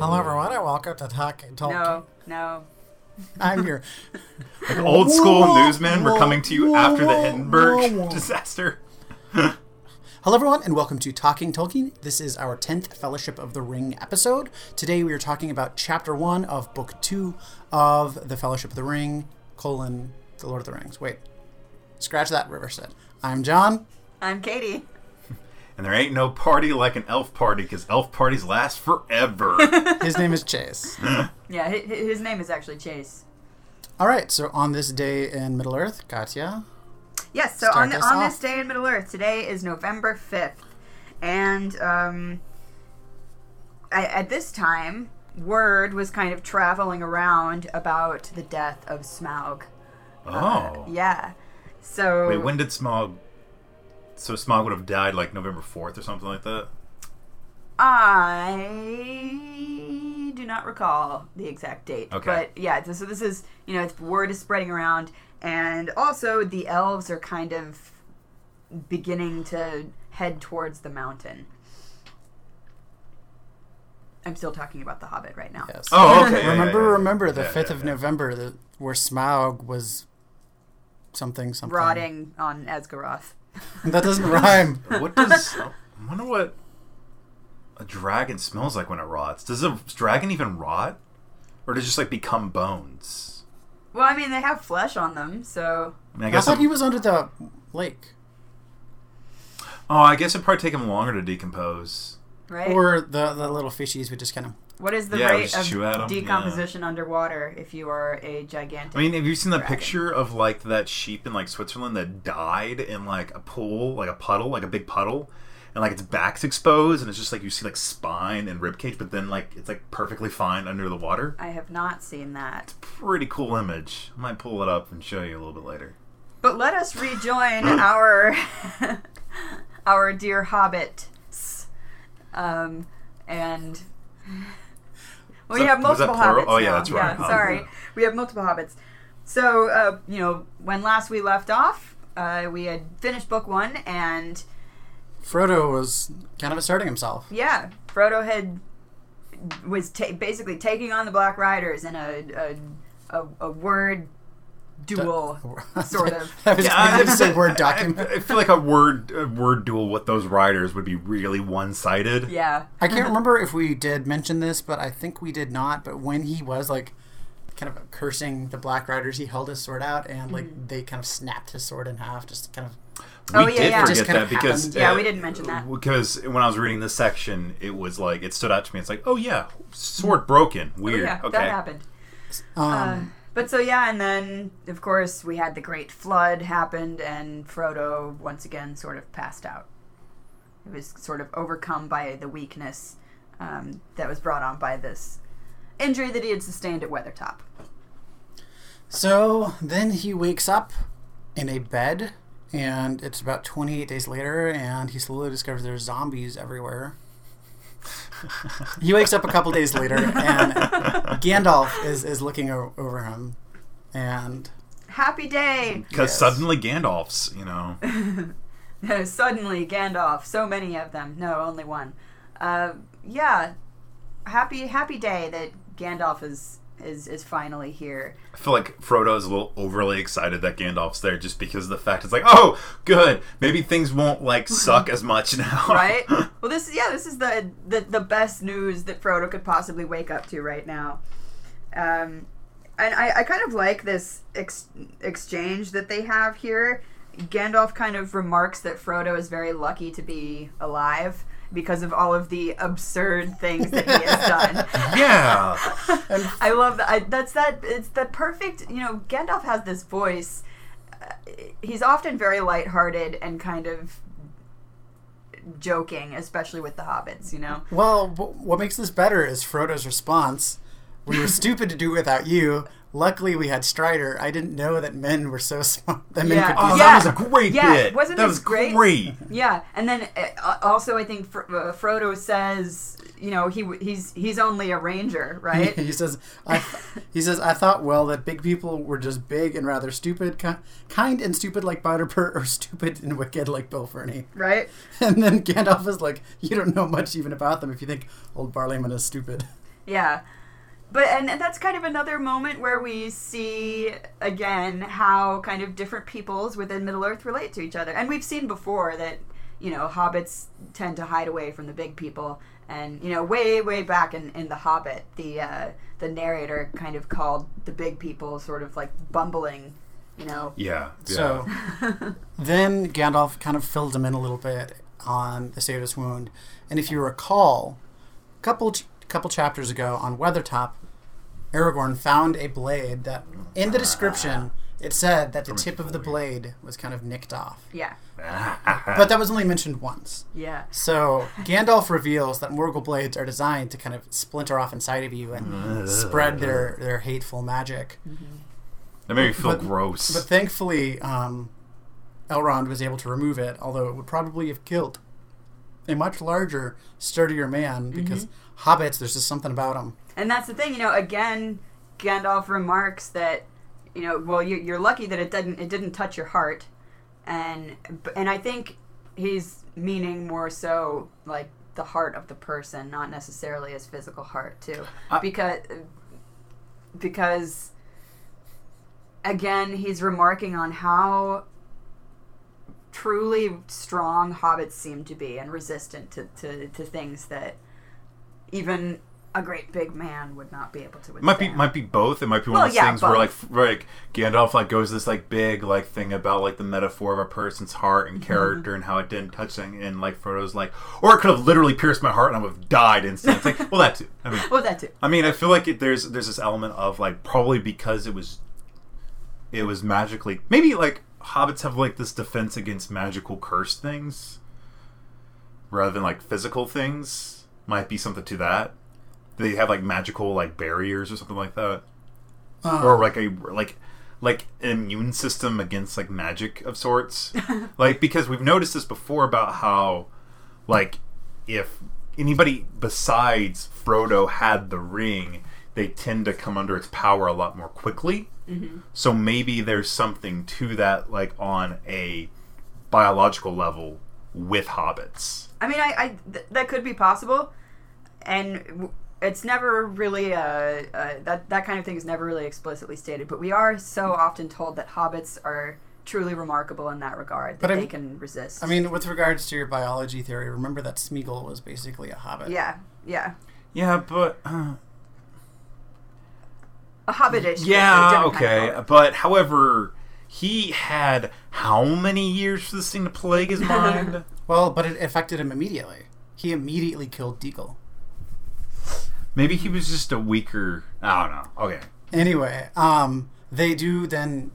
Hello, everyone, and welcome to Talking Tolkien. No, no. I'm your Like old school Whoa, newsmen were whoa, coming to you whoa, after the whoa, Hindenburg whoa, whoa. disaster. Hello, everyone, and welcome to Talking Tolkien. This is our 10th Fellowship of the Ring episode. Today we are talking about Chapter 1 of Book 2 of the Fellowship of the Ring, colon, The Lord of the Rings. Wait, scratch that, Riverset. I'm John. I'm Katie. And there ain't no party like an elf party because elf parties last forever. His name is Chase. Yeah, hi- hi- his name is actually Chase. All right, so on this day in Middle Earth, Katya. Yes, so Start on, the, us on off. this day in Middle Earth, today is November 5th. And um, at, at this time, word was kind of traveling around about the death of Smaug. oh. Yeah. So. Wait, when did Smaug. So Smaug would have died like November 4th or something like that? I do not recall the exact date. Okay. But yeah, so this is, you know, it's, word is spreading around. And also, the elves are kind of beginning to head towards the mountain. I'm still talking about The Hobbit right now. Yes. Oh, okay. yeah, remember, yeah, yeah. remember the Yeah, 5th yeah, of. November, the, where Smaug was something, something. Rotting on Esgaroth. That doesn't rhyme. What does. I wonder what a dragon smells like when it rots. Does a dragon even rot? Or does it just like become bones? Well, I mean, they have flesh on them, so. I mean, I I guess. thought it- he was under the lake. oh, I guess it'd probably take him longer to decompose. Right? Or the, the little fishies would just kind of. What is the Yeah, rate of 'em, yeah. decomposition underwater if you are a gigantic. I mean, have you seen the Dragon. picture of like that sheep in like Switzerland that died in like a pool, like a puddle, like a big puddle, and like its back's exposed, and it's just like you see like spine and rib cage, but then like it's like perfectly fine under the water. I have not seen that. Pretty cool image. I might pull it up and show you a little bit later. But let us rejoin our our dear hobbits. Um, and we that- have multiple plural? hobbits. Oh, yeah, now. that's right. Yeah, Oh, sorry, yeah. we have multiple hobbits. So uh, you know, when last we left off, uh, we had finished book one, and Frodo was kind of asserting himself. yeah, Frodo had was ta- basically taking on the Black Riders in a a, a, a word duel, sort of. I was going to say word document. I feel like a word a word duel with those riders would be really one sided. Yeah. I can't remember if we did mention this, but I think we did not. But when he was like kind of cursing the Black Riders, he held his sword out and like Mm-hmm. they kind of snapped his sword in half, just kind of. We Oh, yeah, did yeah. Forget kind that because happened. Yeah, uh, we didn't mention that. because when I was reading this section, it was like it stood out to me. It's like, oh yeah, sword broken, Weird. Oh, weird. yeah, okay, that happened. Um, Uh, but so yeah, and then of course we had the great flood happened, and Frodo once again sort of passed out. He was sort of overcome by the weakness um, that was brought on by this injury that he had sustained at Weathertop. So then he wakes up in a bed, and it's about 28 days later, and he slowly discovers there's zombies everywhere. He wakes up a couple days later, and Gandalf is, is looking o- over him, and Happy day! because Yes. suddenly Gandalf's, you know, Suddenly Gandalf, so many of them. No, only one. Uh, yeah, happy happy day that Gandalf is is is finally here. I feel like Frodo's a little overly excited that Gandalf's there just because of the fact it's like, oh, good, maybe things won't like suck as much now, right? well, this is yeah, this is the, the the best news that Frodo could possibly wake up to right now. Um, and I, I kind of like this ex- exchange that they have here. Gandalf kind of remarks that Frodo is very lucky to be alive because of all of the absurd things that he has done. yeah, I love that. I, that's that. It's the perfect. You know, Gandalf has this voice. Uh, he's often very lighthearted and kind of joking, especially with the hobbits. You know. well, wh- what makes this better is Frodo's response. We were stupid to do without you. Luckily, we had Strider. I didn't know that men were so smart. That men could oh, be Yeah. that was a great Yeah, bit. wasn't that this was great? great. Yeah, and then uh, also I think Fr- uh, Frodo says, you know, he he's he's only a ranger, right? he says, I, he says, I thought, well, that big people were just big and rather stupid, ki- kind and stupid like Butterbur, or stupid and wicked like Bill Ferny. right? And then Gandalf is like, you don't know much even about them if you think old Barliman is stupid. Yeah. But and that's kind of another moment where we see again how kind of different peoples within Middle Earth relate to each other. And we've seen before that, you know, hobbits tend to hide away from the big people. And, you know, way, way back in, in The Hobbit, the uh, the narrator kind of called the big people sort of like bumbling, you know. Yeah. yeah. So then Gandalf kind of filled him in a little bit on the Saber's wound, and if you recall, a couple ch- couple chapters ago on Weathertop, Aragorn found a blade that, in the description, it said that the tip of the blade was kind of nicked off, Yeah. but that was only mentioned once. Yeah. So Gandalf reveals that Morgul blades are designed to kind of splinter off inside of you and spread their, their hateful magic. that made me feel But- gross. But thankfully, um, Elrond was able to remove it, although it would probably have killed a much larger, sturdier man because hobbits, there's just something about them. And that's the thing, you know. Again, Gandalf remarks that, you know, well, you're, you're lucky that it didn't it didn't touch your heart, and and I think he's meaning more so like the heart of the person, not necessarily his physical heart too, because because again he's remarking on how truly strong hobbits seem to be and resistant to, to, to things that even a great big man would not be able to withstand. It might be might be both. It might be one Well, of those yeah, things where like both. f- like Gandalf like goes this like big like thing about like the metaphor of a person's heart Mm-hmm. and character and how it didn't touch thing and like Frodo's like or it could have literally pierced my heart and I would have died instantly. It's like well that too. I mean well, that too. I mean I feel like it, there's there's this element of like probably because it was it was magically maybe like hobbits have like this defense against magical cursed things rather than like physical things might be something to that. They have like magical like barriers or something like that. Uh, or like a like like an immune system against like magic of sorts. Like because we've noticed this before about how like if anybody besides frodo had the ring they tend to come under its power a lot more quickly. So maybe there's something to that like on a biological level with hobbits. I mean, I, I th- that could be possible, and it's never really uh, uh, that that kind of thing is never really explicitly stated. But we are so often told that hobbits are truly remarkable in that regard that But I'm- they can resist. I mean, with regards to your biology theory, remember that Smeagol was basically a hobbit. yeah, yeah, yeah but uh, a hobbitish. Yeah, different kind of okay. hobbit. But however, he had how many years for this thing to plague his mind? Well, but it affected him immediately. He immediately killed Deagol. Maybe he was just a weaker. I don't know. Okay. Anyway, um, they do then,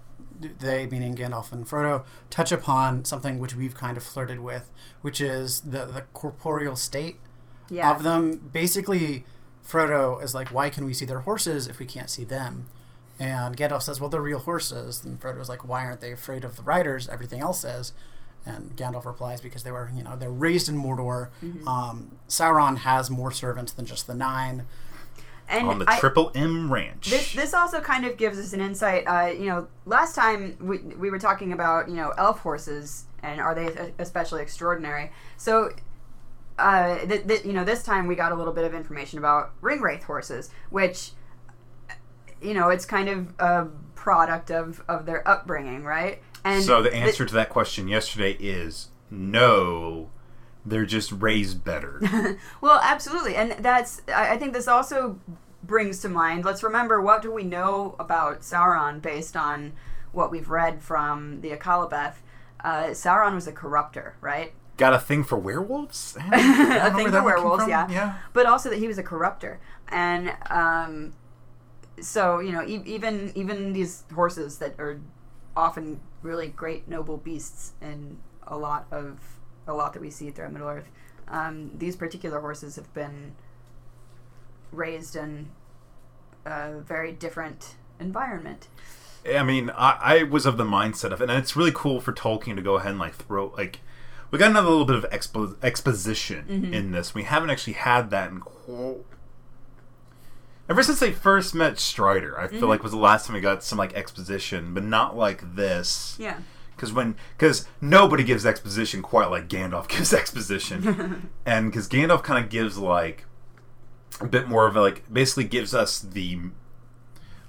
they meaning Gandalf and Frodo, touch upon something which we've kind of flirted with, which is the the corporeal state Yeah, of them. Basically, Frodo is like, "Why can we see their horses if we can't see them?" And Gandalf says, "Well, they're real horses." And Frodo's like, "Why aren't they afraid of the riders? Everything else is." And Gandalf replies, "Because they were, you know, they're raised in Mordor. Um, Sauron has more servants than just the nine. and On the I- Triple M Ranch. This this also kind of gives us an insight. Uh, you know, last time we, we were talking about you know elf horses and are they especially extraordinary? So, uh, th- th- you know, this time we got a little bit of information about ringwraith horses, which you know it's kind of a product of of their upbringing, right? And so the th- answer to that question yesterday is no. They're just raised better. Well, absolutely, and that's. I I think this also brings to mind. Let's remember what do we know about Sauron based on what we've read from the Akallabeth. Uh, Sauron was a corrupter, right? Got a thing for werewolves? I don't know a thing for werewolves, yeah. Yeah. But also that he was a corrupter, and um, so you know, e- even even these horses that are often really great noble beasts in a lot of a lot that we see throughout Middle Earth. Um, these particular horses have been raised in a very different environment. I mean, I, I was of the mindset of, and it's really cool for Tolkien to go ahead and like throw like we got another little bit of expo- exposition Mm-hmm. in this. We haven't actually had that in qu- ever since they first met Strider. I feel Mm-hmm. like was the last time we got some like exposition, but not like this. Yeah. Because when because nobody gives exposition quite like Gandalf gives exposition, and because Gandalf kind of gives like a bit more of a like basically gives us the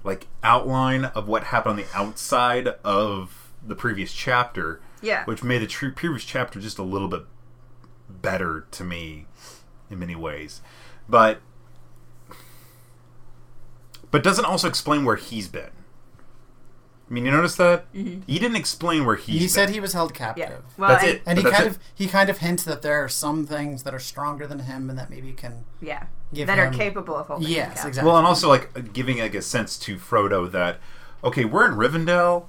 like outline of what happened on the outside of the previous chapter, Yeah. which made the tr- previous chapter just a little bit better to me in many ways, but but doesn't also explain where he's been. I mean, you notice that he didn't explain where he's. He said he was held captive. yeah. Well, That's and- it. And he But that's kind it. of he kind of hints that there are some things that are stronger than him and that maybe can Yeah. give that are capable of holding. him Yes, captive. exactly. Well, and also like giving like a sense to Frodo that okay, we're in Rivendell,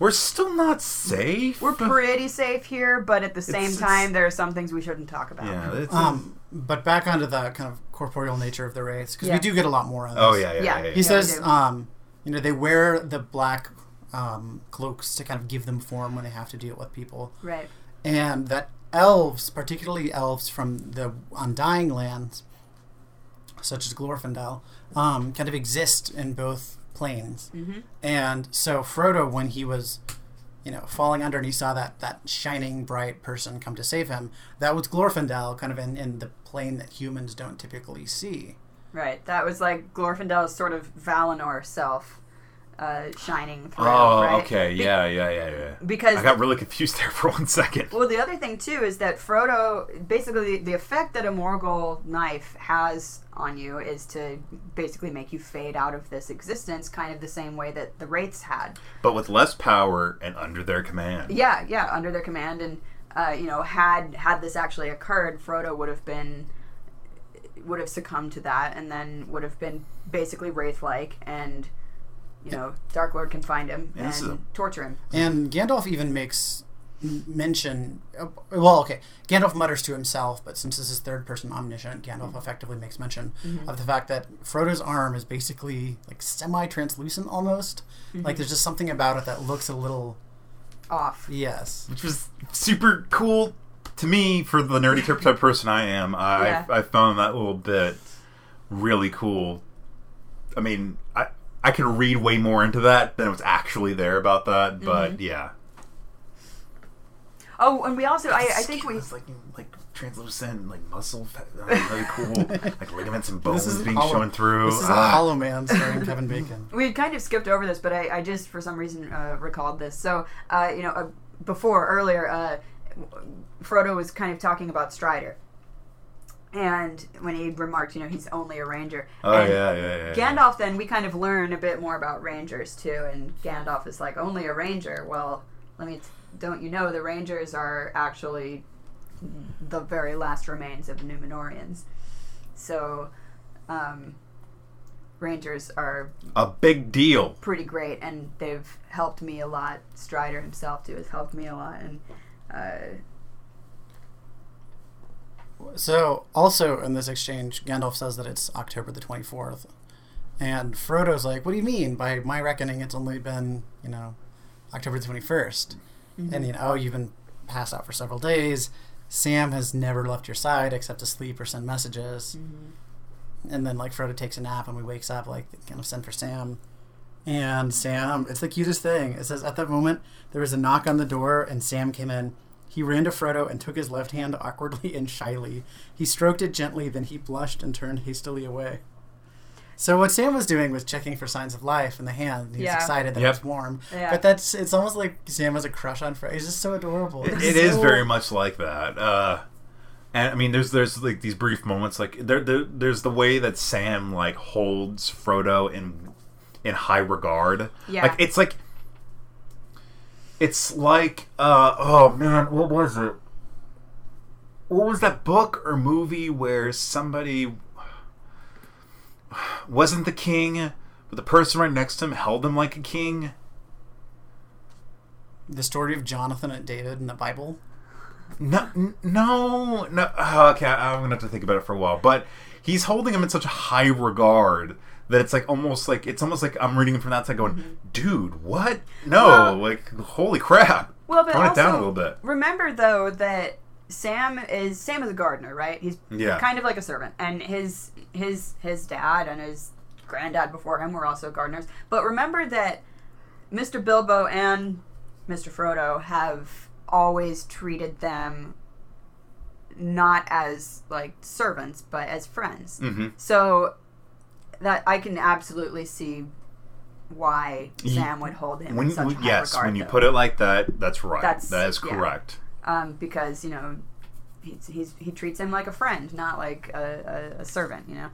we're still not safe. We're pretty safe here, but at the same It's- time, there are some things we shouldn't talk about. yeah. It's, Um, but back onto the kind of corporeal nature of the wraiths because Yeah. we do get a lot more on this. oh yeah, yeah, yeah. Yeah. yeah, He yeah. says, um, you know, they wear the black um, cloaks to kind of give them form when they have to deal with people, Right. and that elves, particularly elves from the Undying Lands, such as Glorfindel, um, kind of exist in both planes. Mm-hmm. And so Frodo, when he was, you know, falling under and he saw that that shining bright person come to save him, that was Glorfindel, kind of in, in the plane that humans don't typically see. Right. That was like Glorfindel's sort of Valinor self uh, shining through. Oh, right? okay, Be- yeah, yeah, yeah, yeah. Because I got really confused there for one second. Well, the other thing too is that Frodo, basically, the effect that a Morgul knife has on you is to basically make you fade out of this existence, kind of the same way that the wraiths had. But with less power and under their command. Yeah, yeah, under their command, and uh, you know, had had this actually occurred, Frodo would have been would have succumbed to that, and then would have been basically wraith-like, and you know, Dark Lord can find him Yeah, this is and torture him. And Gandalf even makes mention. Uh, well, okay, Gandalf mutters to himself, but since this is third person omniscient, Gandalf effectively makes mention of the fact that Frodo's arm is basically like semi translucent almost. Like there's just something about it that looks a little. Off. Yes. which was super cool to me for the nerdy type person I am. I Yeah. I found that little bit really cool. I mean, I I could read way more into that than it was actually there about that, but yeah. Oh, and we also, I, I think we, It's like like translucent, like muscle, fa- uh, very cool, like ligaments and bones is being Hollow- shown through. This is Ah. a Hollow Man starring Kevin Bacon. we kind of skipped over this, but I, I just for some reason uh, recalled this. So, uh, you know, uh, before earlier, uh, Frodo was kind of talking about Strider, and when he remarked, you know, he's only a ranger. Oh And yeah, yeah, yeah. Gandalf, then we kind of learn a bit more about rangers too, and Gandalf is like only a ranger. Well, let me. T- don't you know the rangers are actually the very last remains of the Numenoreans? So, um, rangers are a big deal. pretty great, and they've helped me a lot. Strider himself too has helped me a lot, and uh, So, also in this exchange, Gandalf says that it's October the 24th. And Frodo's like, What do you mean? By my reckoning, it's only been, you know, October the 21st. Mm-hmm. And, you know, oh, you've been passed out for several days. Sam has never left your side except to sleep or send messages. Mm-hmm. And then, like, Frodo takes a nap and we wakes up, like, kind of send for Sam. And Sam, it's the cutest thing. It says, At that moment, there was a knock on the door and Sam came in. He ran to Frodo and took his left hand awkwardly and shyly. He stroked it gently, then he blushed and turned hastily away. So what Sam was doing was checking for signs of life in the hand. and He was Yeah. excited that Yep. it was warm. Yeah. But that's it's almost like Sam has a crush on Frodo. He's just so adorable. It, It's it is so- very much like that. Uh, and I mean, there's there's like these brief moments, like there, there there's the way that Sam like holds Frodo in in high regard. Yeah. Like it's like it's like uh oh man, what was it? What was that book or movie where somebody wasn't the king, but the person right next to him held him like a king? the story of Jonathan and David in the Bible. No, no, no. oh, okay, I'm gonna have to think about it for a while. But he's holding him in such high regard that it's like almost like it's almost like I'm reading from that side, going, "Dude, what? No, Well- like, holy crap!" Well, but Tone also it down a little bit. remember though that Sam is Sam is a gardener, right? He's Yeah. kind of like a servant, and his his his dad and his granddad before him were also gardeners. But remember that Mr. Bilbo and Mr. Frodo have always treated them not as like servants, but as friends. hmm So that I can absolutely see why Sam would hold him When, in such high yes, regard. when you though. put it like that, that's right. That's- that is yeah. correct. um, because you know he's, he's he treats him like a friend, not like a, a, a servant. You know.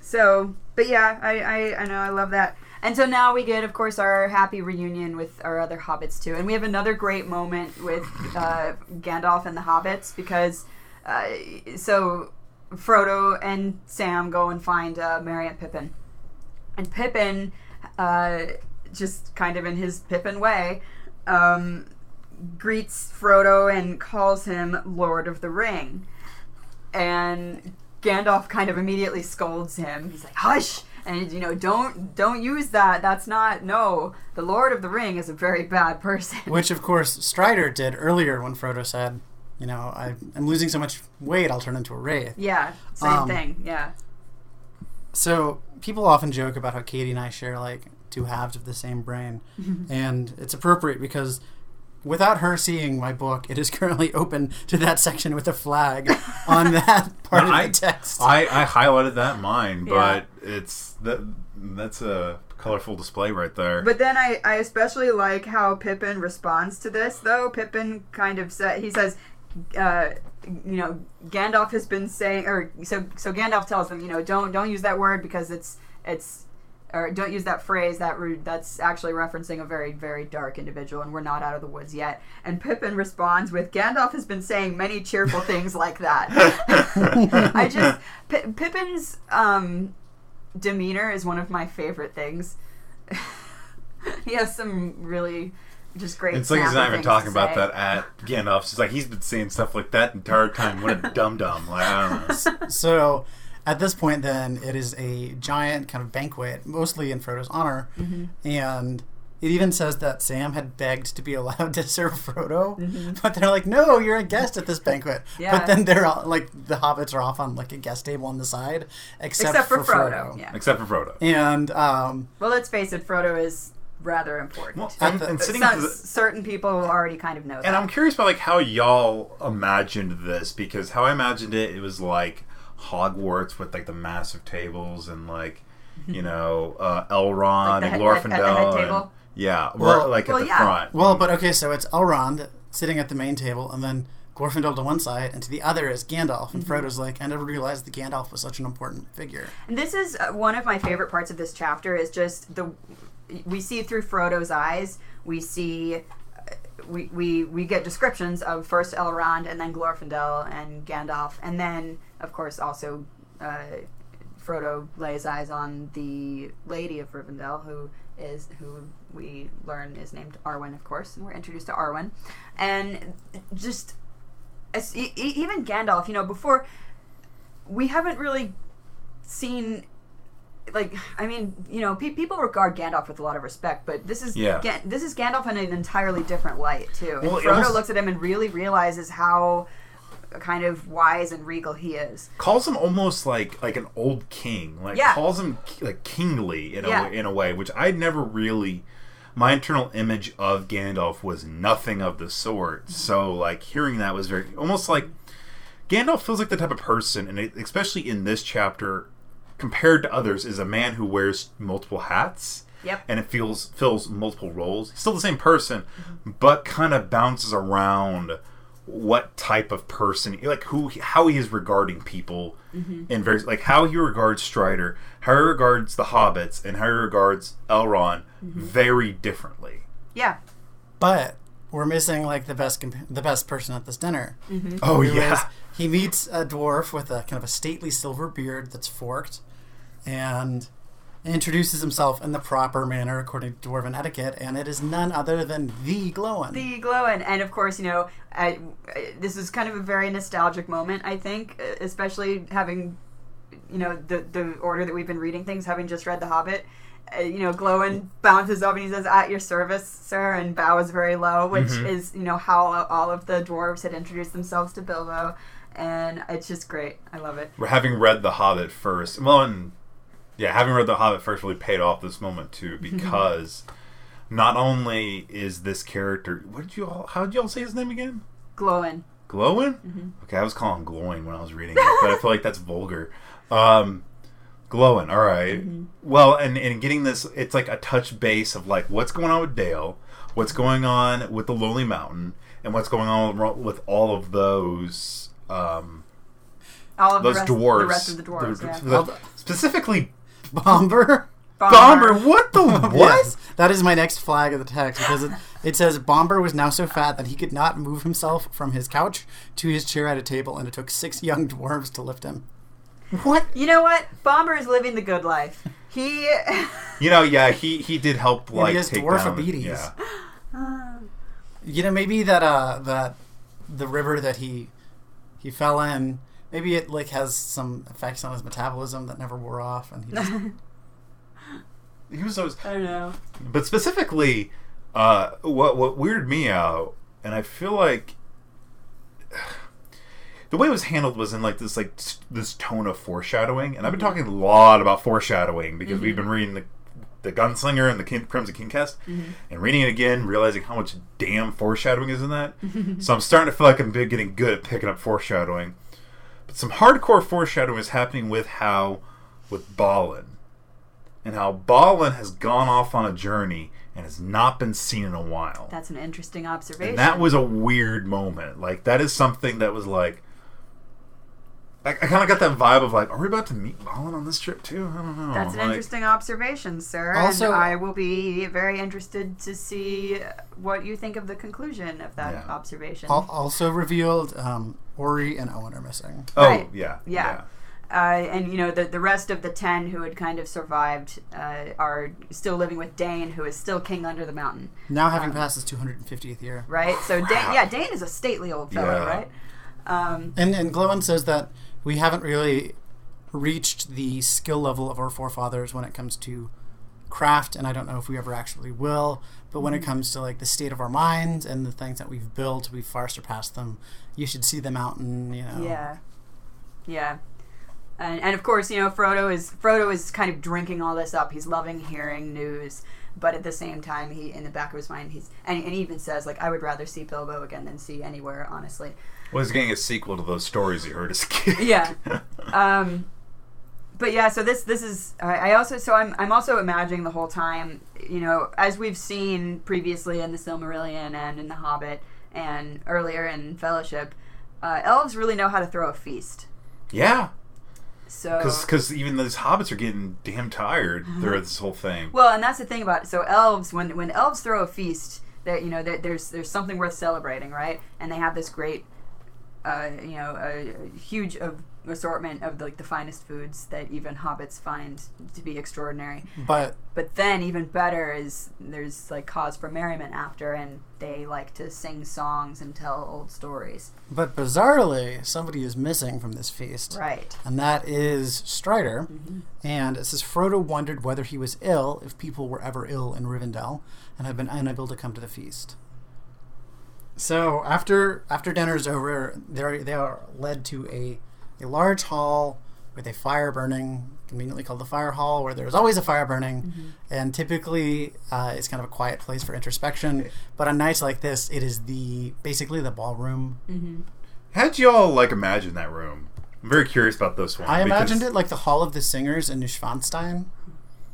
So, but yeah, I, I I know I love that. And so now we get, of course, our happy reunion with our other hobbits too, and we have another great moment with uh, Gandalf and the hobbits because uh, so Frodo and Sam go and find uh, Merry and Pippin, and Pippin, uh, just kind of in his Pippin way, um, greets Frodo and calls him Lord of the Ring. And Gandalf kind of immediately scolds him. He's like, "Hush!" And you know, don't don't use that. That's not no. The Lord of the Ring is a very bad person. Which, of course, Strider did earlier when Frodo said, you know, I, I'm losing so much weight, I'll turn into a wraith. yeah, same Um, thing. Yeah, So people often joke about how Katie and I share like two halves of the same brain, and it's appropriate because without her seeing my book, it is currently open to that section with a flag on that part I- of the text. I, I highlighted that in mine, Yeah. but it's that that's a colorful display right there. But then I, I especially like how Pippin responds to this, though. Pippin kind of said, he says, uh, you know, Gandalf has been saying, or so so Gandalf tells them, you know, don't don't use that word because it's it's, or don't use that phrase that that's actually referencing a very very dark individual, and we're not out of the woods yet. And Pippin responds with, Gandalf has been saying many cheerful things like that. I just Pi Pippin's um, demeanor is one of my favorite things. he has some really just great. it's like he's not even talking about say. that at Gandalf. It's like he's been saying stuff like that entire time. What a dum dum! Like I don't know. so at this point, then it is a giant kind of banquet, mostly in Frodo's honor, Mm-hmm. and it even says that Sam had begged to be allowed to serve Frodo, Mm-hmm. but they're like, "No, you're a guest at this banquet." Yeah. But then they're all, like, the hobbits are off on like a guest table on the side, except, Except for Frodo. Yeah. Except for Frodo. And um, Well, let's face it, Frodo is rather important. Well, and, the- and sitting Some- the- certain people already kind of know that. And I'm curious about like how y'all imagined this because how I imagined it, it was like Hogwarts with like the massive tables and like you know uh, Elrond Like the and head- Glorfindel. at the head and- yeah, Well- or like Well, at the yeah. front. well, but okay, so it's Elrond sitting at the main table, and then Glorfindel to one side, and to the other is Gandalf. And Mm-hmm. Frodo's like, I never realized that Gandalf was such an important figure. And this is uh, one of my favorite parts of this chapter is just the we see through Frodo's eyes. We see uh, we, we we get descriptions of first Elrond and then Glorfindel and Gandalf and then of course also uh, Frodo lays eyes on the Lady of Rivendell who is who we learn is named Arwen of course and we're introduced to Arwen and just as, e- even Gandalf you know before we haven't really seen like I mean, you know, pe- people regard Gandalf with a lot of respect, but this is Yeah. Ga- this is Gandalf in an entirely different light too. And Well, Frodo looks at him and really realizes how kind of wise and regal he is. calls him almost like like an old king. Like Yeah. calls him like kingly in a Yeah. way, in a way, which I never really. My internal image of Gandalf was nothing of the sort. Mm-hmm. So like hearing that was very almost like Gandalf feels like the type of person, and especially in this chapter, compared to others, is a man who wears multiple hats. Yep. And it feels fills multiple roles. He's still the same person, mm-hmm. but kind of bounces around what type of person, like who, how he is regarding people, mm-hmm. in very like how he regards Strider, how he regards the hobbits, and how he regards Elrond, mm-hmm. very differently. Yeah. But we're missing like the best comp- the best person at this dinner. Oh Who is- yeah, he meets a dwarf with a kind of a stately silver beard that's forked, and introduces himself in the proper manner according to dwarven etiquette, and it is none other than the Gloin. The glow and, and of course you know I, I- this is kind of a very nostalgic moment I think uh, especially having you know the the order that we've been reading things having just read The Hobbit uh, you know Gloin bounces up and he says at your service sir and bows very low which Mhm. is you know how all of the dwarves had introduced themselves to Bilbo and it's just great I love it We're having read The Hobbit first. Well, and yeah, having read The Hobbit first really paid off this moment too because not only is this character, what did you all? How did you all say his name again? Glowin Glowing? Mm-hmm. Okay, I was calling glowing when I was reading it, but I feel like that's vulgar. Um, glowing. All right. Mm-hmm. Well, and and getting this, it's like a touch base of like what's going on with Dale, what's going on with the Lonely Mountain, and what's going on with all of those. Um, All of those the rest, dwarves. the rest of the dwarves. The- yeah. the- the- specifically, Bombur. Bombur. What the what? Yes, that is my next flag of the text because it, it says Bombur was now so fat that he could not move himself from his couch to his chair at a table, and it took six young dwarves to lift him. What? You know what? Bombur is living the good life. He. You know, yeah, he he did help he like has take dwarf down. obedience. Yeah. You know, maybe that uh that the river that he he fell in, maybe it like has some effects on his metabolism that never wore off, and he just He was always, I don't know. but specifically, uh, what what weirded me out, and I feel like the way it was handled was in like this like this tone of foreshadowing, and I've been talking a lot about foreshadowing because we've been reading the the Gunslinger and the King, Crimson King cast, mm-hmm. and reading it again, realizing how much damn foreshadowing is in that. so I'm starting to feel like I'm getting good at picking up foreshadowing. But some hardcore foreshadowing is happening with how with Balin and how Balin has gone off on a journey and has not been seen in a while. That's an interesting observation. And that was a weird moment. Like that is something that was like I, I kind of got that vibe of like, are we about to meet Balin on this trip too? I don't know. That's an Like, interesting observation, sir. Also- and I will be very interested to see what you think of the conclusion of that Yeah. observation. al- also revealed um, Ori and Oin are missing. Oh Right. yeah, Yeah. Uh, and you know the the rest of the ten who had kind of survived uh, are still living with Dain, who is still king under the mountain, Now having Um, passed his 250th year. right? So Dain, yeah, Dain is a stately old fellow, Yeah. right? Um, And and Gloin says that we haven't really reached the skill level of our forefathers when it comes to craft, and I don't know if we ever actually will. But when it mm-hmm. comes to like the state of our minds and the things that we've built, we've far surpassed them. You should see the mountain, you know. Yeah, yeah, and, and of course, you know, Frodo is Frodo is kind of drinking all this up. He's loving hearing news, but at the same time, he in the back of his mind, he's and, and he even says like, "I would rather see Bilbo again than see anywhere." Honestly, Well, he's getting a sequel to those stories he heard as a kid. yeah. Um, but yeah, so this this is I, I also so I'm I'm also imagining the whole time, you know, as we've seen previously in the Silmarillion and in the Hobbit and earlier in Fellowship, uh, elves really know how to throw a feast. yeah, So because even those hobbits are getting damn tired through this whole thing. Well, and that's the thing about it. So elves, when when elves throw a feast, that you know, there, there's there's something worth celebrating, right? And they have this great, uh, you know, a, a huge of assortment of like the finest foods that even hobbits find to be extraordinary. But But then even better is there's like cause for merriment after, and they like to sing songs and tell old stories. but bizarrely, somebody is missing from this feast. Right. And that is Strider. And it says Frodo wondered whether he was ill, if people were ever ill in Rivendell, and had been unable to come to the feast. So after after dinner's over, they they are led to a a large hall with a fire burning, conveniently called the fire hall, where there's always a fire burning, and typically uh, it's kind of a quiet place for introspection. But on nights like this, it is the basically the ballroom. How'd y'all like imagine that room? I'm very curious about this one. I imagined it like the Hall of the Singers in Neuschwanstein.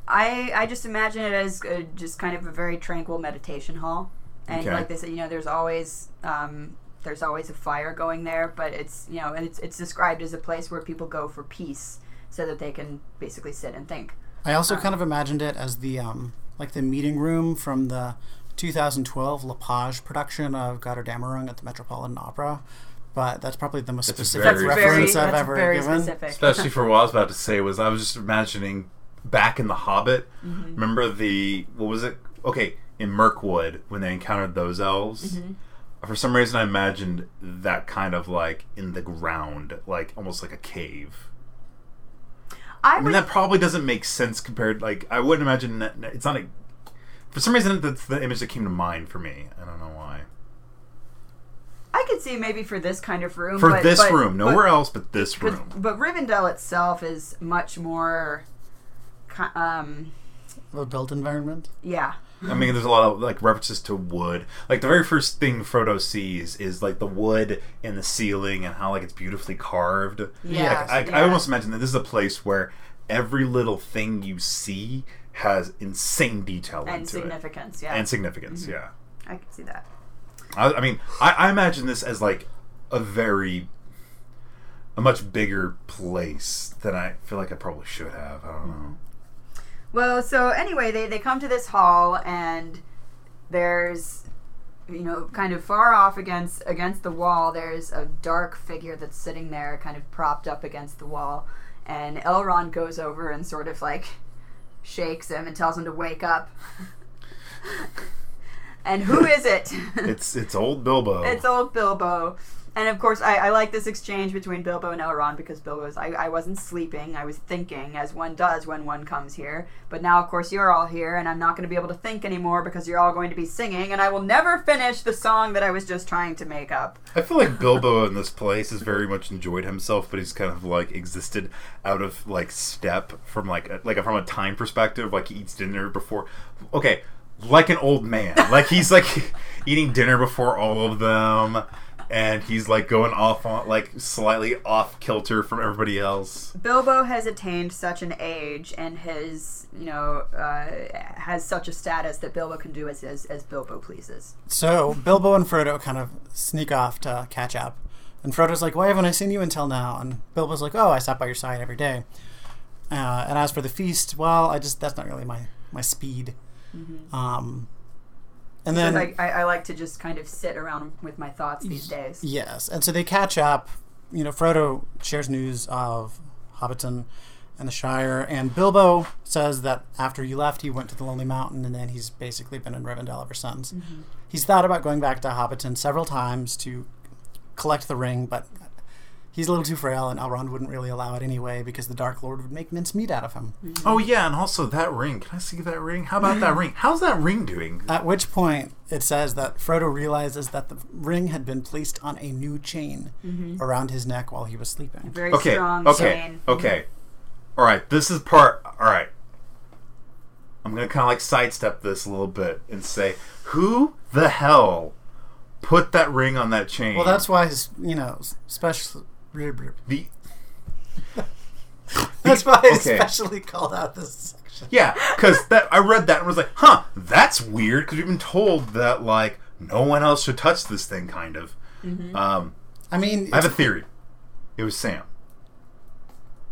I I just imagine it as uh, just kind of a very tranquil meditation hall, and Okay. like they said, you know, there's always um, there's always a fire going there, but it's you know, and it's it's described as a place where people go for peace, so that they can basically sit and think. I also kind of imagined it as the um, like the meeting room from the 2012 Lepage production of Gotterdammerung at the Metropolitan Opera. But that's probably the most That's specific very- reference very I've ever very given. specific. Especially for what I was about to say was I was just imagining back in the Hobbit. Mm-hmm. Remember the what was it? Okay, in Mirkwood when they encountered those elves. Mm-hmm. For some reason, I imagined that kind of like in the ground, like almost like a cave. I I mean, would that probably doesn't make sense compared. Like, I wouldn't imagine that. It's not a. For some reason, that's the image that came to mind for me. I don't know why. I could see maybe for this kind of room For but- this but- room, nowhere but, else but this room. but Rivendell itself is much more, ki- um, The built environment. yeah. I mean, there's a lot of like references to wood. Like the very first thing Frodo sees is like the wood in the ceiling and how like it's beautifully carved. Yeah, Like, I, I almost imagine that this is a place where every little thing you see has insane detail and into it significance. Yeah, and significance. Mm-hmm. Yeah. I can see that. I, I mean, I, I imagine this as like a very, a much bigger place than I feel like I probably should have. I don't know. Mm-hmm. Well, so anyway, they, they come to this hall and there's you know, kind of far off against against the wall, there's a dark figure that's sitting there kind of propped up against the wall. And Elrond goes over and sort of like shakes him and tells him to wake up. and who is it? It's it's old Bilbo. It's old Bilbo. And of course, I, I like this exchange between Bilbo and Elrond because Bilbo's, I, I wasn't sleeping, I was thinking, as one does when one comes here. But now, of course, you're all here, and I'm not going to be able to think anymore because you're all going to be singing, and I will never finish the song that I was just trying to make up. I feel like Bilbo in this place has very much enjoyed himself, but he's kind of like existed out of like step from like a, like from a time perspective. Like he eats dinner before. Okay, like an old man. Like he's like eating dinner before all of them, and he's like going off on like slightly off kilter from everybody else. Bilbo has attained such an age and has, you know, uh, has such a status that Bilbo can do as, as, as Bilbo pleases. So Bilbo and Frodo kind of sneak off to catch up. And Frodo's like, Why haven't I seen you until now? And Bilbo's like, Oh, I sat by your side every day. Uh, and as for the feast, well, I just, that's not really my, my speed. Um, and then, I, I, I like to just kind of sit around with my thoughts these days. yes. And so they catch up. You know, Frodo shares news of Hobbiton and the Shire. And Bilbo says that after you left, he went to the Lonely Mountain, and then he's basically been in Rivendell ever since. Mm-hmm. He's thought about going back to Hobbiton several times to collect the ring, but he's a little too frail, and Elrond wouldn't really allow it anyway because the Dark Lord would make mincemeat out of him. Mm-hmm. Oh yeah, and also that ring. Can I see that ring? How about that ring? How's that ring doing? At which point, it says that Frodo realizes that the ring had been placed on a new chain mm-hmm. around his neck while he was sleeping. Very Okay, strong okay, chain. okay. All right, this is part. All right, I'm gonna kind of like sidestep this a little bit and say, who the hell put that ring on that chain? Well, that's why, his, you know, special. The That's why I Okay. especially called out this section. yeah, because that I read that and was like, huh, that's weird because we've been told that like no one else should touch this thing, kind of. Mm-hmm. Um, I mean, I have a theory. It was Sam.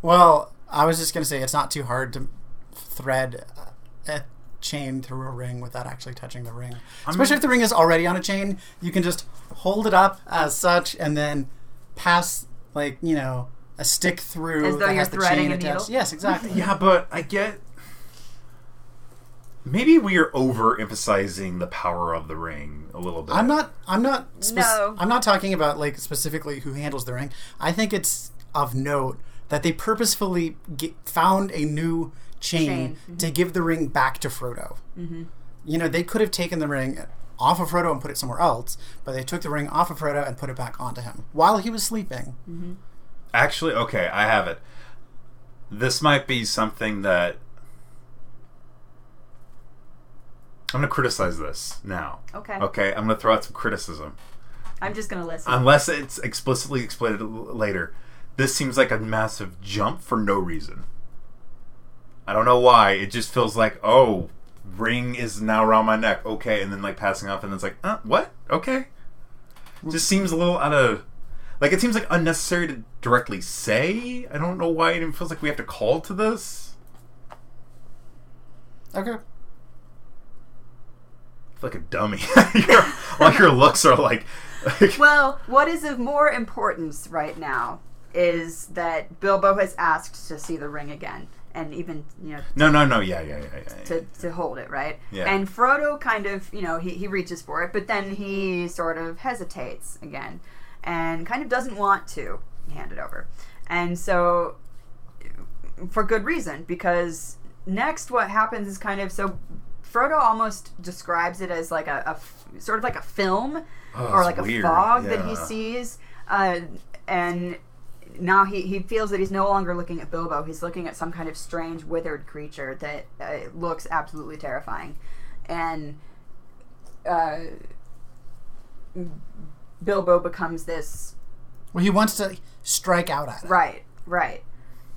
well, I was just going to say it's not too hard to thread a chain through a ring without actually touching the ring. Especially if the ring is already on a chain, you can just hold it up as such and then pass, like, you know, a stick through As though that you're has the threading chain a attached. needle? Yes, exactly. Yeah, but I get. Maybe we are overemphasizing the power of the ring a little bit. I'm not. I'm not. Spec- No. I'm not talking about like specifically who handles the ring. I think it's of note that they purposefully get, found a new chain, Chain, mm-hmm. to give the ring back to Frodo. Mm-hmm. You know, they could have taken the ring off of Frodo and put it somewhere else, but they took the ring off of Frodo and put it back onto him while he was sleeping. Mm-hmm. Actually, okay, I have it. This might be something that. I'm going to criticize this now. Okay. Okay, I'm going to throw out some criticism. I'm just going to listen. Unless it's explicitly explained later. This seems like a massive jump for no reason. I don't know why. It just feels like, oh, ring is now around my neck. Okay, and then like passing off, and then it's like, uh, what? Okay. Just seems a little out of. Like, it seems like unnecessary to directly say. I don't know why it even feels like we have to call to this. Okay. I like a dummy. your, all your looks are like. Well, what is of more importance right now is that Bilbo has asked to see the ring again, and even you know no, no, no. Yeah, yeah, yeah. yeah, yeah. to, to hold it right. Yeah. And Frodo kind of you know he he reaches for it, but then he sort of hesitates again, and kind of doesn't want to hand it over, and so for good reason because next what happens is kind of so Frodo almost describes it as like a, a f- sort of like a film Oh, or like weird. a fog that he sees, uh, and now he, he feels that he's no longer looking at Bilbo. He's looking at some kind of strange withered creature that uh, looks absolutely terrifying. and uh, Bilbo becomes this Well, he wants to strike out at it. Right, right.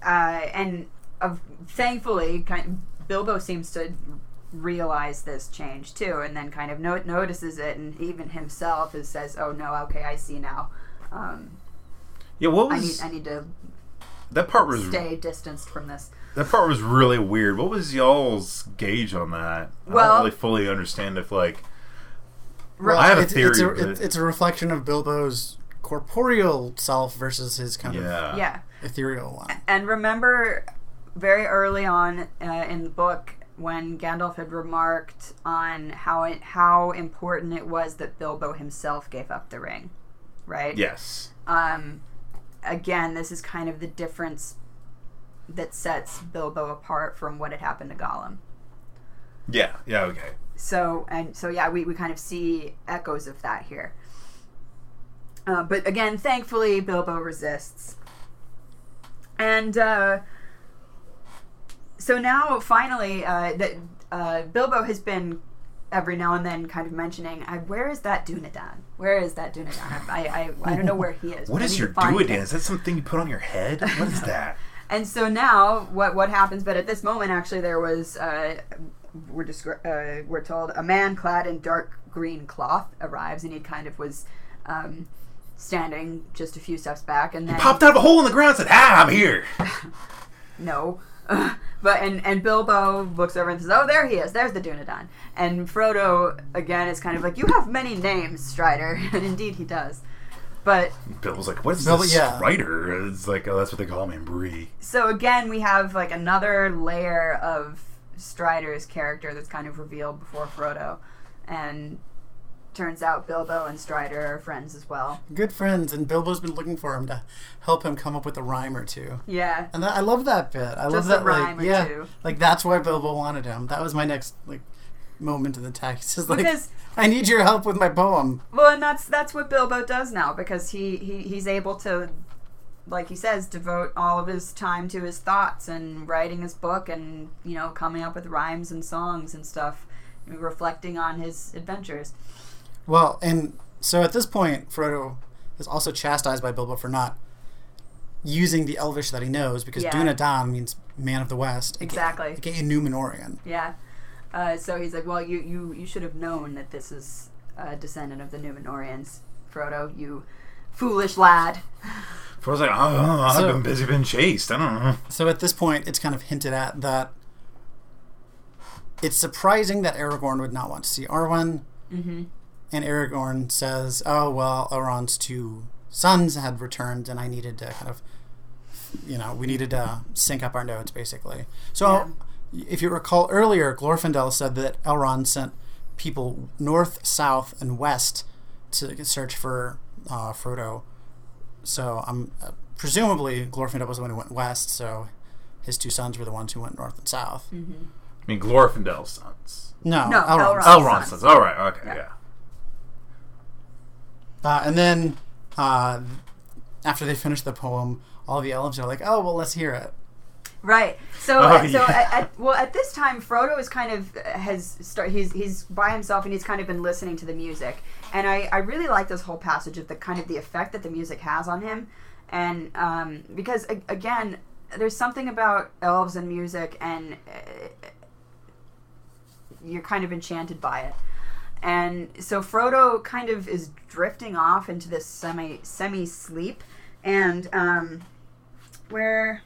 Uh, and uh, thankfully, kind Bilbo seems to realize this change too, and then kind of no- notices it, and even himself is says, "Oh no, okay, I see now. Um, Yeah, what I need was I need to that part was stay distanced from this." that part was really weird. What was y'all's gauge on that? I don't really fully understand if like Well, I have a it's, it's, a, theory, it's, a reflection of Bilbo's corporeal self versus his kind yeah Yeah, ethereal one. and remember, very early on uh, in the book. When Gandalf had remarked on how it, how important it was that Bilbo himself gave up the ring, right? yes um, again, this is kind of the difference that sets Bilbo apart from what had happened to Gollum. yeah yeah okay So and so, yeah, we, we kind of see echoes of that here. Uh, but again, thankfully, Bilbo resists, and uh, so now finally, uh, that uh, Bilbo has been every now and then kind of mentioning, uh, "Where is that Dunedain? Where is that Dunedain? I, I I don't know where he is. what I is your him." is that something you put on your head what is that And so now, what what happens? But at this moment, actually, there was uh, we're descri- uh, we're told a man clad in dark green cloth arrives, and he kind of was um, standing just a few steps back, and then popped out of a hole in the ground and said ah I'm here no. but and and Bilbo looks over and says, "Oh, there he is. There's the Dunedain." And Frodo again is kind of like, "You have many names, Strider," and indeed he does. But Bilbo's like what is Bill- this yeah. writer it's like oh that's what they call me Bree so again we have like another layer of Strider's character that's kind of revealed before Frodo, and turns out Bilbo and Strider are friends as well. Good friends, and Bilbo's been looking for him to help him come up with a rhyme or two. Yeah, And that, I love that bit. I love Just a that, rhyme like, or yeah, two. like that's why Bilbo wanted him. That was my next like moment in the text. Is like, Because- I need your help with my poem. well, and that's that's what Bilbo does now because he, he he's able to, like he says, devote all of his time to his thoughts and writing his book and you know coming up with rhymes and songs and stuff, reflecting on his adventures. Well, and so at this point, Frodo is also chastised by Bilbo for not using the Elvish that he knows because Yeah. Dunedain means man of the West, aka Exactly. aka Numenorean. Yeah. Uh, so he's like, well, you, you, you should have known that this is a descendant of the Numenoreans, Frodo, you foolish lad. Frodo's like, oh, I've So- been busy being chased. I don't know. So at this point, it's kind of hinted at that it's surprising that Aragorn would not want to see Arwen. Mm-hmm. And Aragorn says, "Oh well, Elrond's two sons had returned, and I needed to kind of, you know, we needed to sync up our notes, basically." So, if you recall earlier, Glorfindel said that Elrond sent people north, south, and west to search for uh, Frodo. So, I'm uh, presumably Glorfindel was the one who went west. So, his two sons were the ones who went north and south. Mm-hmm. I mean, Glorfindel's sons. No, No, Elrond's. Elrond. Elrond's sons. All right. Okay. Yeah. Yeah. Uh, and then uh, after they finish the poem, all the elves are like, "Oh, well, let's hear it." Right. So, Oh, so yeah. at, at, well, at this time, Frodo is kind of has start. He's he's by himself and he's kind of been listening to the music, and I I really like this whole passage of the kind of the effect that the music has on him, and um, because a- again, there's something about elves and music, and uh, you're kind of enchanted by it. And so Frodo kind of is drifting off into this semi semi sleep, and um, where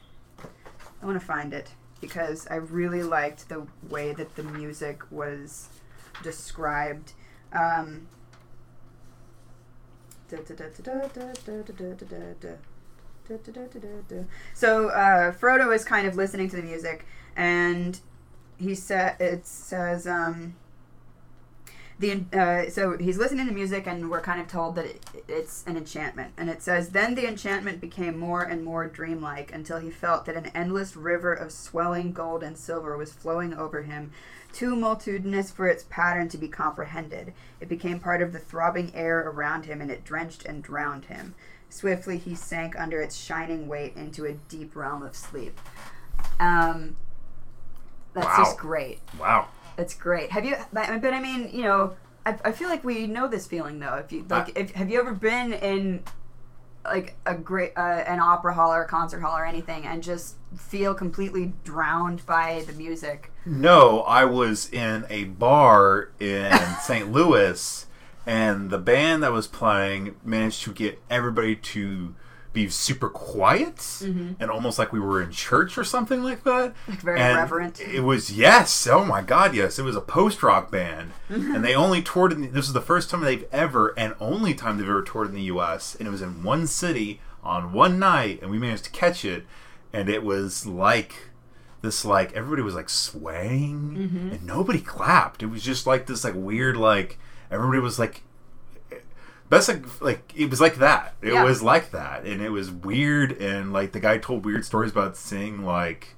I want to find it because I really liked the way that the music was described. Um, so uh, Frodo is kind of listening to the music, and he said it says um, the uh, so he's listening to music, and we're kind of told that it, it's an enchantment, and it says then the enchantment became more and more dreamlike until he felt that an endless river of swelling gold and silver was flowing over him. Too multitudinous for its pattern to be comprehended. It became part of the throbbing air around him, and it drenched and drowned him. Swiftly he sank under its shining weight into a deep realm of sleep. Um, that's Wow. just great. Wow. That's great. Have you? But, but I mean, you know, I, I feel like we know this feeling though. If you like, if have you ever been in like a great uh, an opera hall or a concert hall or anything and just feel completely drowned by the music? No, I was in a bar in St. Louis, and the band that was playing managed to get everybody to be super quiet and almost like we were in church or something like that. Like very And reverent. It was yes, oh my god, yes. It was a post rock band, and they only toured. In the, this was the first time they've ever and only time they've ever toured in the U.S. And it was in one city on one night, and we managed to catch it, and it was like this like everybody was like swaying Mm-hmm. and nobody clapped. It was just like this like weird like everybody was like best like like it was like that. It Yeah. was like that, and it was weird. And like the guy told weird stories about seeing like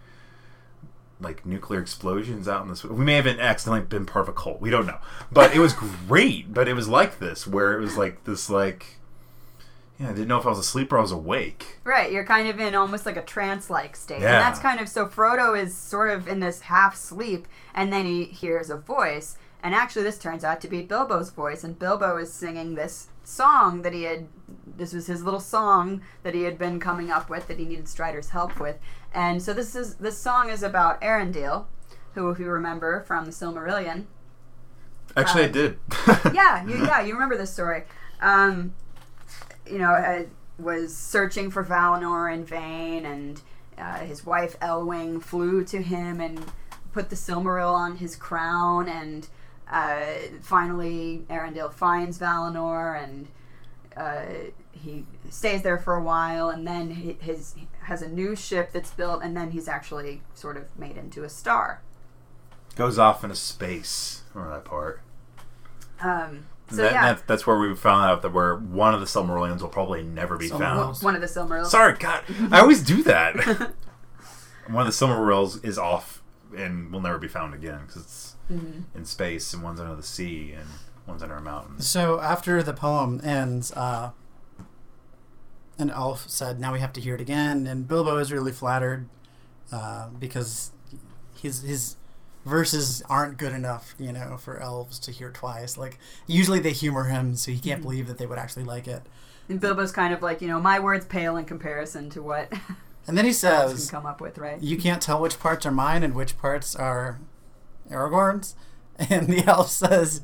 like nuclear explosions out in this. We may have been accidentally been part of a cult. We don't know, but it was great. But it was like this, where it was like this like. Yeah, I didn't know if I was asleep or I was awake. Right, you're kind of in almost like a trance-like state, Yeah. and that's kind of so. Frodo is sort of in this half sleep, and then he hears a voice, and actually, this turns out to be Bilbo's voice, and Bilbo is singing this song that he had. This was his little song that he had been coming up with that he needed Strider's help with, and so this is this song is about Earendil, who, if you remember from the Silmarillion, Actually, I Um, did. yeah, you, yeah, you remember this story. Um, you know, uh, was searching for Valinor in vain, and uh, his wife Elwing flew to him and put the Silmaril on his crown, and uh, finally Earendil finds Valinor, and uh, he stays there for a while, and then he, his has a new ship that's built, and then he's actually sort of made into a star. Goes off into space. Remember that part? Um, so that, yeah, that- that's where we found out that where one of the Silmarillions will probably never be Silmarils. found. one of the Silmarils. Sorry, God, I always do that. one of the Silmarils is off and will never be found again because it's Mhm. in space and one's under the sea and one's under a mountain. So after the poem ends, uh, an elf said, "Now we have to hear it again." And Bilbo is really flattered uh, because his his verses aren't good enough, you know, for elves to hear twice. Like usually they humor him, so he can't believe that they would actually like it. And Bilbo's kind of like, you know, my words pale in comparison to what And then he elves can says, come up with, right? "You can't tell which parts are mine and which parts are Aragorn's." And the elf says,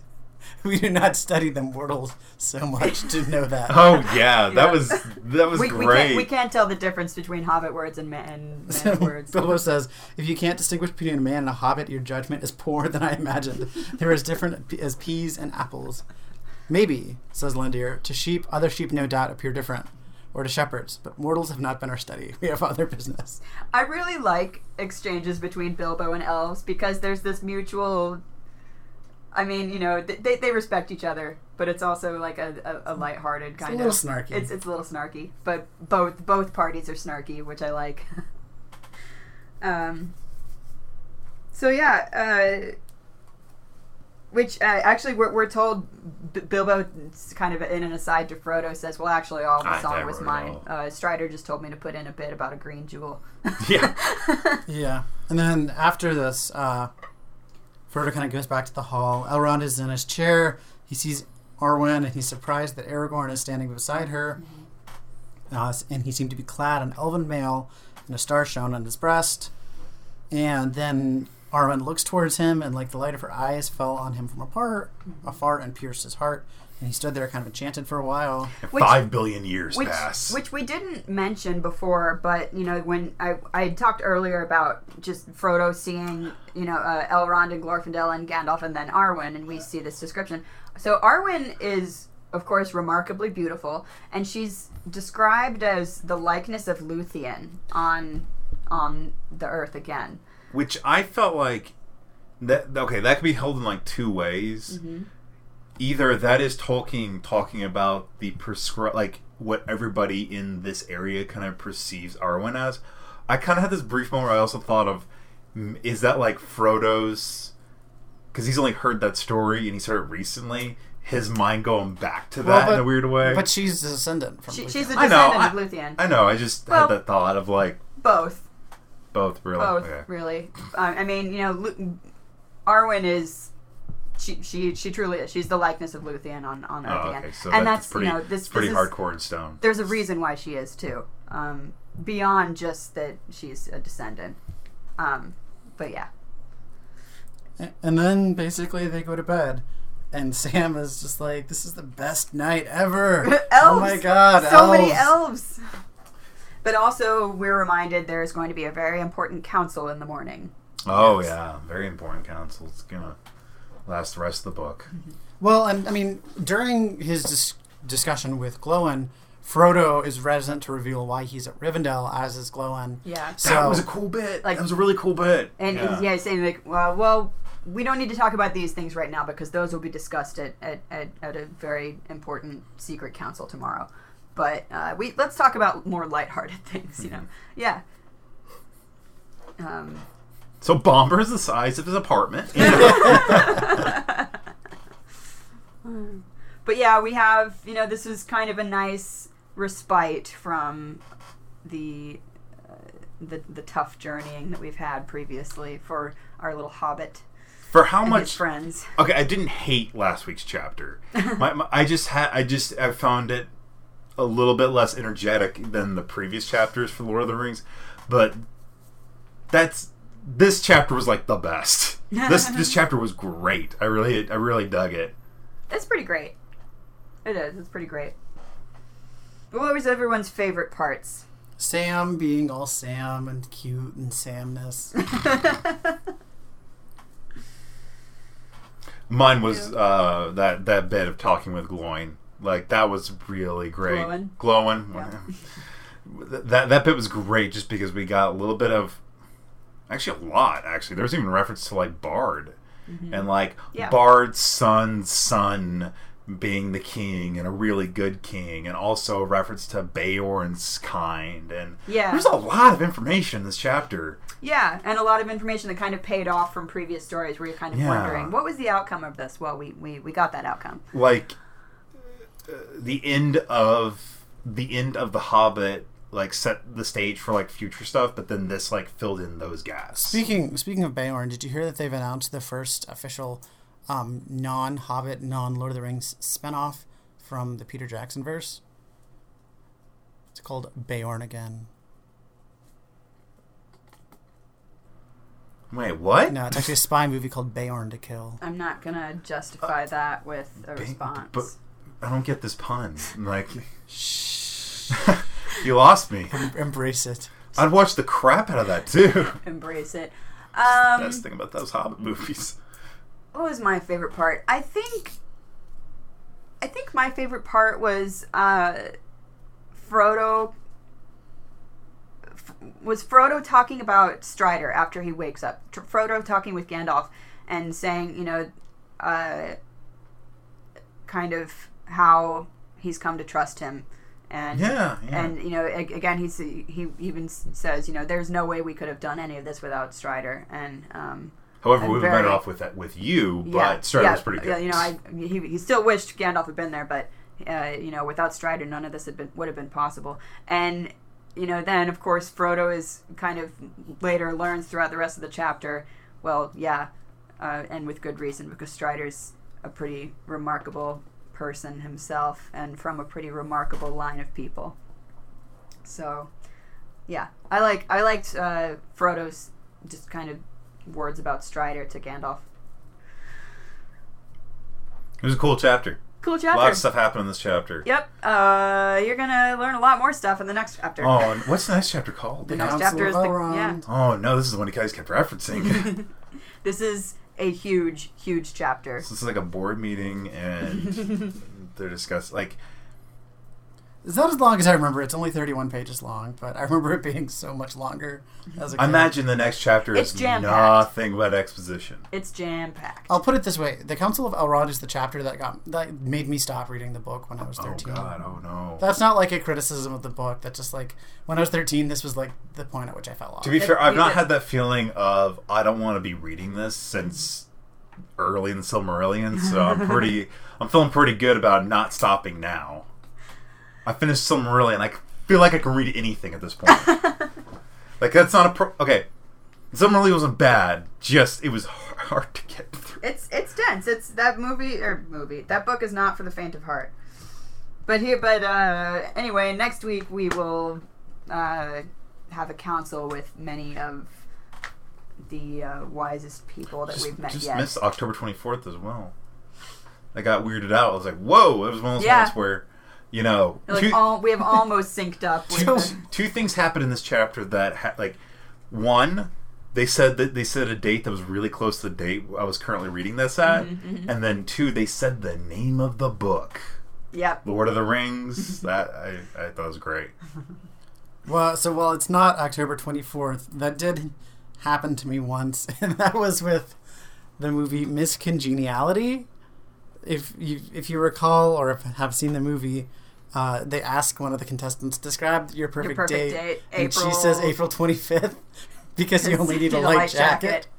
"We do not study the mortals so much to know that." Oh yeah, that was that was We, we, great. can't, we can't tell the difference between hobbit words and man, So man's words. Bilbo says, "If you can't distinguish between a man and a hobbit, your judgment is poorer than I imagined. They're as different as peas and apples." Maybe, says Lindir, to sheep, other sheep no doubt appear different, or to shepherds, but mortals have not been our study. We have other business. I really like exchanges between Bilbo and elves because there's this mutual. I mean, you know, they, they respect each other, but it's also like a, a, a lighthearted It's a kind little of. snarky. It's it's a little snarky, but both both parties are snarky, which I like. um. So yeah, uh, which uh, actually we're, we're told B- Bilbo, kind of in an aside to Frodo, says, "Well, actually, all the I song never was mine. know. Uh, Strider just told me to put in a bit about a green jewel." Yeah. Yeah. And then after this, uh, Frodo kind of goes back to the hall. Elrond is in his chair. He sees Arwen, and he's surprised that Aragorn is standing beside her. Uh, and he seemed to be clad in elven mail, and a star shone on his breast. And then Arwen looks towards him, and like the light of her eyes fell on him from apart, afar, and pierced his heart. And he stood there, kind of enchanted for a while. Which- Five billion years which pass. which we didn't mention before, but you know when I I talked earlier about just Frodo seeing you know uh, Elrond and Glorfindel and Gandalf and then Arwen, and we see this description. So Arwen is of course remarkably beautiful, and she's described as the likeness of Luthien on on the Earth again. Which I felt like that. Okay, that could be held in like two ways. Mm-hmm. Either that is Tolkien talking about the prescri- like what everybody in this area kind of perceives Arwen as. I kind of had this brief moment where I also thought of, mm, is that like Frodo's? Because he's only heard that story and he's heard it recently. His mind going back to that Well, but- in a weird way. But she's a descendant from She, Luthien. she's a I know, descendant of Luthien. I know. I just Well- had that thought of like Both. Both really. Both, Okay. really. Uh, I mean, you know, Lu- Arwen is. She, she she truly is. She's the likeness of Luthien on on Earth Oh, again, okay. So and that's, that's, pretty, you know this pretty this is- hardcore in stone. there's a reason why she is too. Um, beyond just that she's a descendant. Um, but yeah, And then basically they go to bed. And Sam is just like, this is the best night ever. elves. Oh my god, so many elves. Elves. But also, we're reminded there is going to be a very important council in the morning. Oh Yes. yeah, very important council. It's gonna last the rest of the book. Mm-hmm. Well, and I mean, during his dis- discussion with Gloin, Frodo is reticent to reveal why he's at Rivendell, as is Gloin. Yeah. So that was a cool bit. Like- that was a really cool bit. And yeah, yeah saying like, well, well, we don't need to talk about these things right now because those will be discussed at at, at, at a very important secret council tomorrow. But uh, we let's talk about more lighthearted things. You know, yeah. Um, So Bombur is the size of his apartment. but yeah, we have you know this is kind of a nice respite from the uh, the the tough journeying that we've had previously for our little hobbit For how much? friends. Okay, I didn't hate last week's chapter. my, my, I just had, I just, I found it a little bit less energetic than the previous chapters for Lord of the Rings, but that's this chapter was like the best. This this chapter was great. I really, I really dug it. It's pretty great. It is. It's pretty great. But what was everyone's favorite parts? Sam being all Sam and cute and Samness. Mine was uh, that that bit of talking with Gloin. Like that was really great. Glowin'? Glowing. Yeah. That that bit was great just because we got a little bit of actually a lot actually. There was even reference to like Bard and like Mm-hmm. Yeah. Bard's son's son being the king and a really good king and also a reference to Beorn's kind and Yeah. there's a lot of information in this chapter. Yeah, and a lot of information that kind of paid off from previous stories where you're kind of Yeah. wondering what was the outcome of this. Well, we we, we got that outcome. like the end of the end of the Hobbit like set the stage for like future stuff, but then this like filled in those gaps. Speaking speaking of Beorn, did you hear that they've announced the first official um, non-Hobbit, non-Lord of the Rings spinoff from the Peter Jackson verse? It's called Beorn again. Wait, what? No, it's actually a spy movie called Beorn to Kill. I'm not gonna justify that with a Ba- response. I don't get this pun. I'm Like, shh, you lost me. Embrace it. I'd watch the crap out of that too. Embrace it. Um, Best thing about those Hobbit movies. what was my favorite part? I think I think my favorite part was uh, Frodo f- was Frodo talking about Strider after he wakes up. Tr- Frodo talking with Gandalf and saying, you know, uh, kind of how he's come to trust him. And Yeah, yeah. and you know again he's he even says you know there's no way we could have done any of this without Strider and um, However, we've been better off with that with you, but yeah, Strider yeah, was pretty good. Yeah, you know, I he, he still wished Gandalf had been there, but uh, you know, without Strider, none of this had been would have been possible. And you know, then of course Frodo is kind of later learns throughout the rest of the chapter. Well, yeah, uh, and with good reason because Strider's a pretty remarkable person himself, and from a pretty remarkable line of people. So, yeah, I like I liked uh, Frodo's just kind of words about Strider to Gandalf. it was a cool chapter. Cool A chapter. lot of stuff happened in this chapter. Yep. Uh, you're gonna learn a lot more stuff in the next chapter. Oh, and what's the next chapter called? The next Council chapter is the Elrond. yeah. Oh no, this is the one you guys kept referencing. This is a huge, huge chapter. So this is like a board meeting, and they're discussing like It's not as long as I remember. It's only 31 pages long, but I remember it being so much longer as a I kid. imagine the next chapter It's is jam-packed. nothing but exposition. It's jam packed. I'll put it this way: the Council of Elrond is the chapter that got that made me stop reading the book when I was 13. Oh 13. god, oh no. That's not like a criticism of the book. That's just like when I was 13, this was like the point at which I fell off. to be It- fair, I've not did- had that feeling of I don't want to be reading this since early in Silmarillion, so I'm pretty I'm feeling pretty good about not stopping now. I finished something really, and I feel like I can read anything at this point. like that's not a pro- okay. Some really wasn't bad. Just it was hard to get through. It's it's dense. It's that movie or movie. That book is not for the faint of heart. But here, but uh, anyway, next week we will uh, have a council with many of the uh, wisest people that Just, we've met just yet. missed October 24th as well. I got weirded out. I was like, whoa! It was one of those Yeah. moments where, you know, like two, all, we have almost synced up with two, two things happened in this chapter that ha- like one they said that they said a date that was really close to the date I was currently reading this at, Mm-hmm, and then two they said the name of the book, Yep. Lord of the Rings. that I, I thought was great. Well, so while it's not October 24th, that did happen to me once, and that was with the movie Miss Congeniality. If you if you recall or have seen the movie, uh, they ask one of the contestants describe your perfect, perfect date, date, and she says April 25th because you only need a Need light, jacket.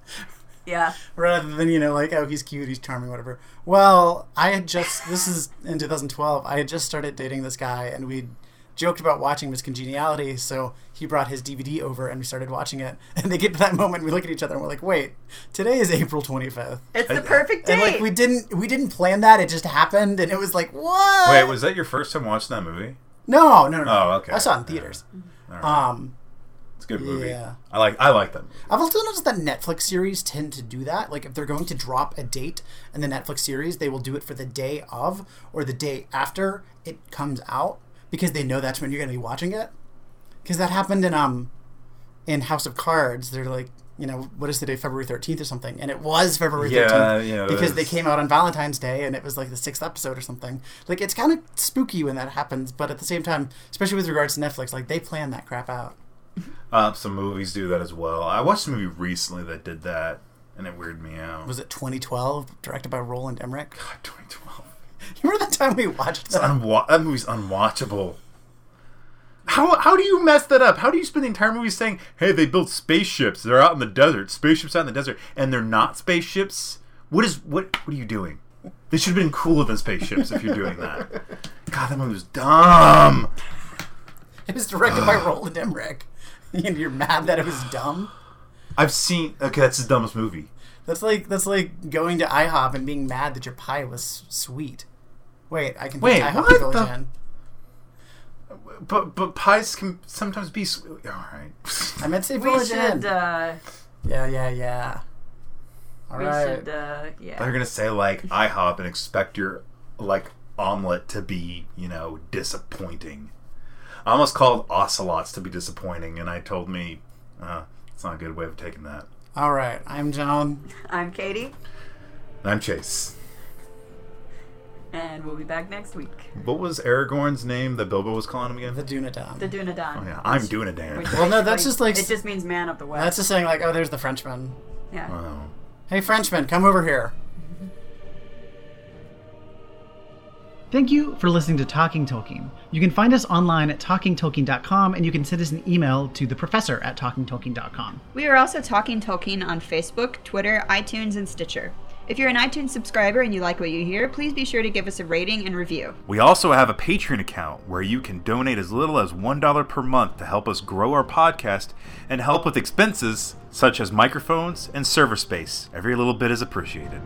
Yeah. rather than you know like oh he's cute he's charming whatever well i had just this is in 2012 i had just started dating this guy and we joked about watching miss congeniality so he brought his dvd over and we started watching it and they get to that moment we look at each other and we're like wait today is april 25th It's I- the perfect date. and like we didn't we didn't plan that it just happened and it was like what Wait, was that your first time watching that movie? no no no Oh, okay. i saw it in theaters All right. um it's a good movie. yeah. I like I like that movie. I've also noticed that Netflix series tend to do that. Like if they're going to drop a date in the Netflix series, they will do it for the day of or the day after it comes out because they know that's when you're going to be watching it. Because that happened in um in House of Cards. They're like, you know, what is the day, February 13th or something, and it was February Yeah, 13th yeah, it because they came out on Valentine's Day and it was like the sixth episode or something. Like it's kind of spooky when that happens, but at the same time, especially with regards to Netflix, like they plan that crap out. Uh, some movies do that as well. I watched a movie recently that did that, and it weirded me out. Was it 2012, directed by Roland Emmerich? God, 2012. You remember the time we watched that? unwa- that movie's unwatchable. How, how do you mess that up? How do you spend the entire movie saying, "Hey, they built spaceships. They're out in the desert. Spaceships out in the desert, and they're not spaceships." What is what? What are you doing? They should have been cooler than spaceships if you're doing that. God, that movie was dumb. It was directed by Roland Emmerich. And you're mad that it was dumb? I've seen. Okay, that's the dumbest movie. That's like that's like going to IHOP and being mad that your pie was sweet. Wait, I can Wait, put IHOP what Village the- But but pies can sometimes be. Sweet. All right. I meant to say we should. Inn. Uh, Yeah, yeah, yeah. All we right. should. Uh, yeah. They're gonna say like IHOP and expect your like omelet to be you know disappointing. I almost called ocelots to be disappointing, and I told me uh, it's not a good way of taking that. All right. I'm John. I'm Katie, And I'm Chase. And we'll be back next week. What was Aragorn's name that Bilbo was calling him again? The Dunedain. The Dunedain. oh yeah, I'm doing a Dan. Which Well, no, that's just like- it just means man of the west. That's just saying like, oh, there's the Frenchman. yeah. Oh. Hey, Frenchman, come over here. Thank you for listening to Talking Tolkien. You can find us online at talkingtolkien.com and you can send us an email to the professor at talkingtolkien.com. We are also Talking Tolkien on Facebook, Twitter, iTunes, and Stitcher. If you're an iTunes subscriber and you like what you hear, please be sure to give us a rating and review. We also have a Patreon account where you can donate as little as $1 per month to help us grow our podcast and help with expenses such as microphones and server space. Every little bit is appreciated.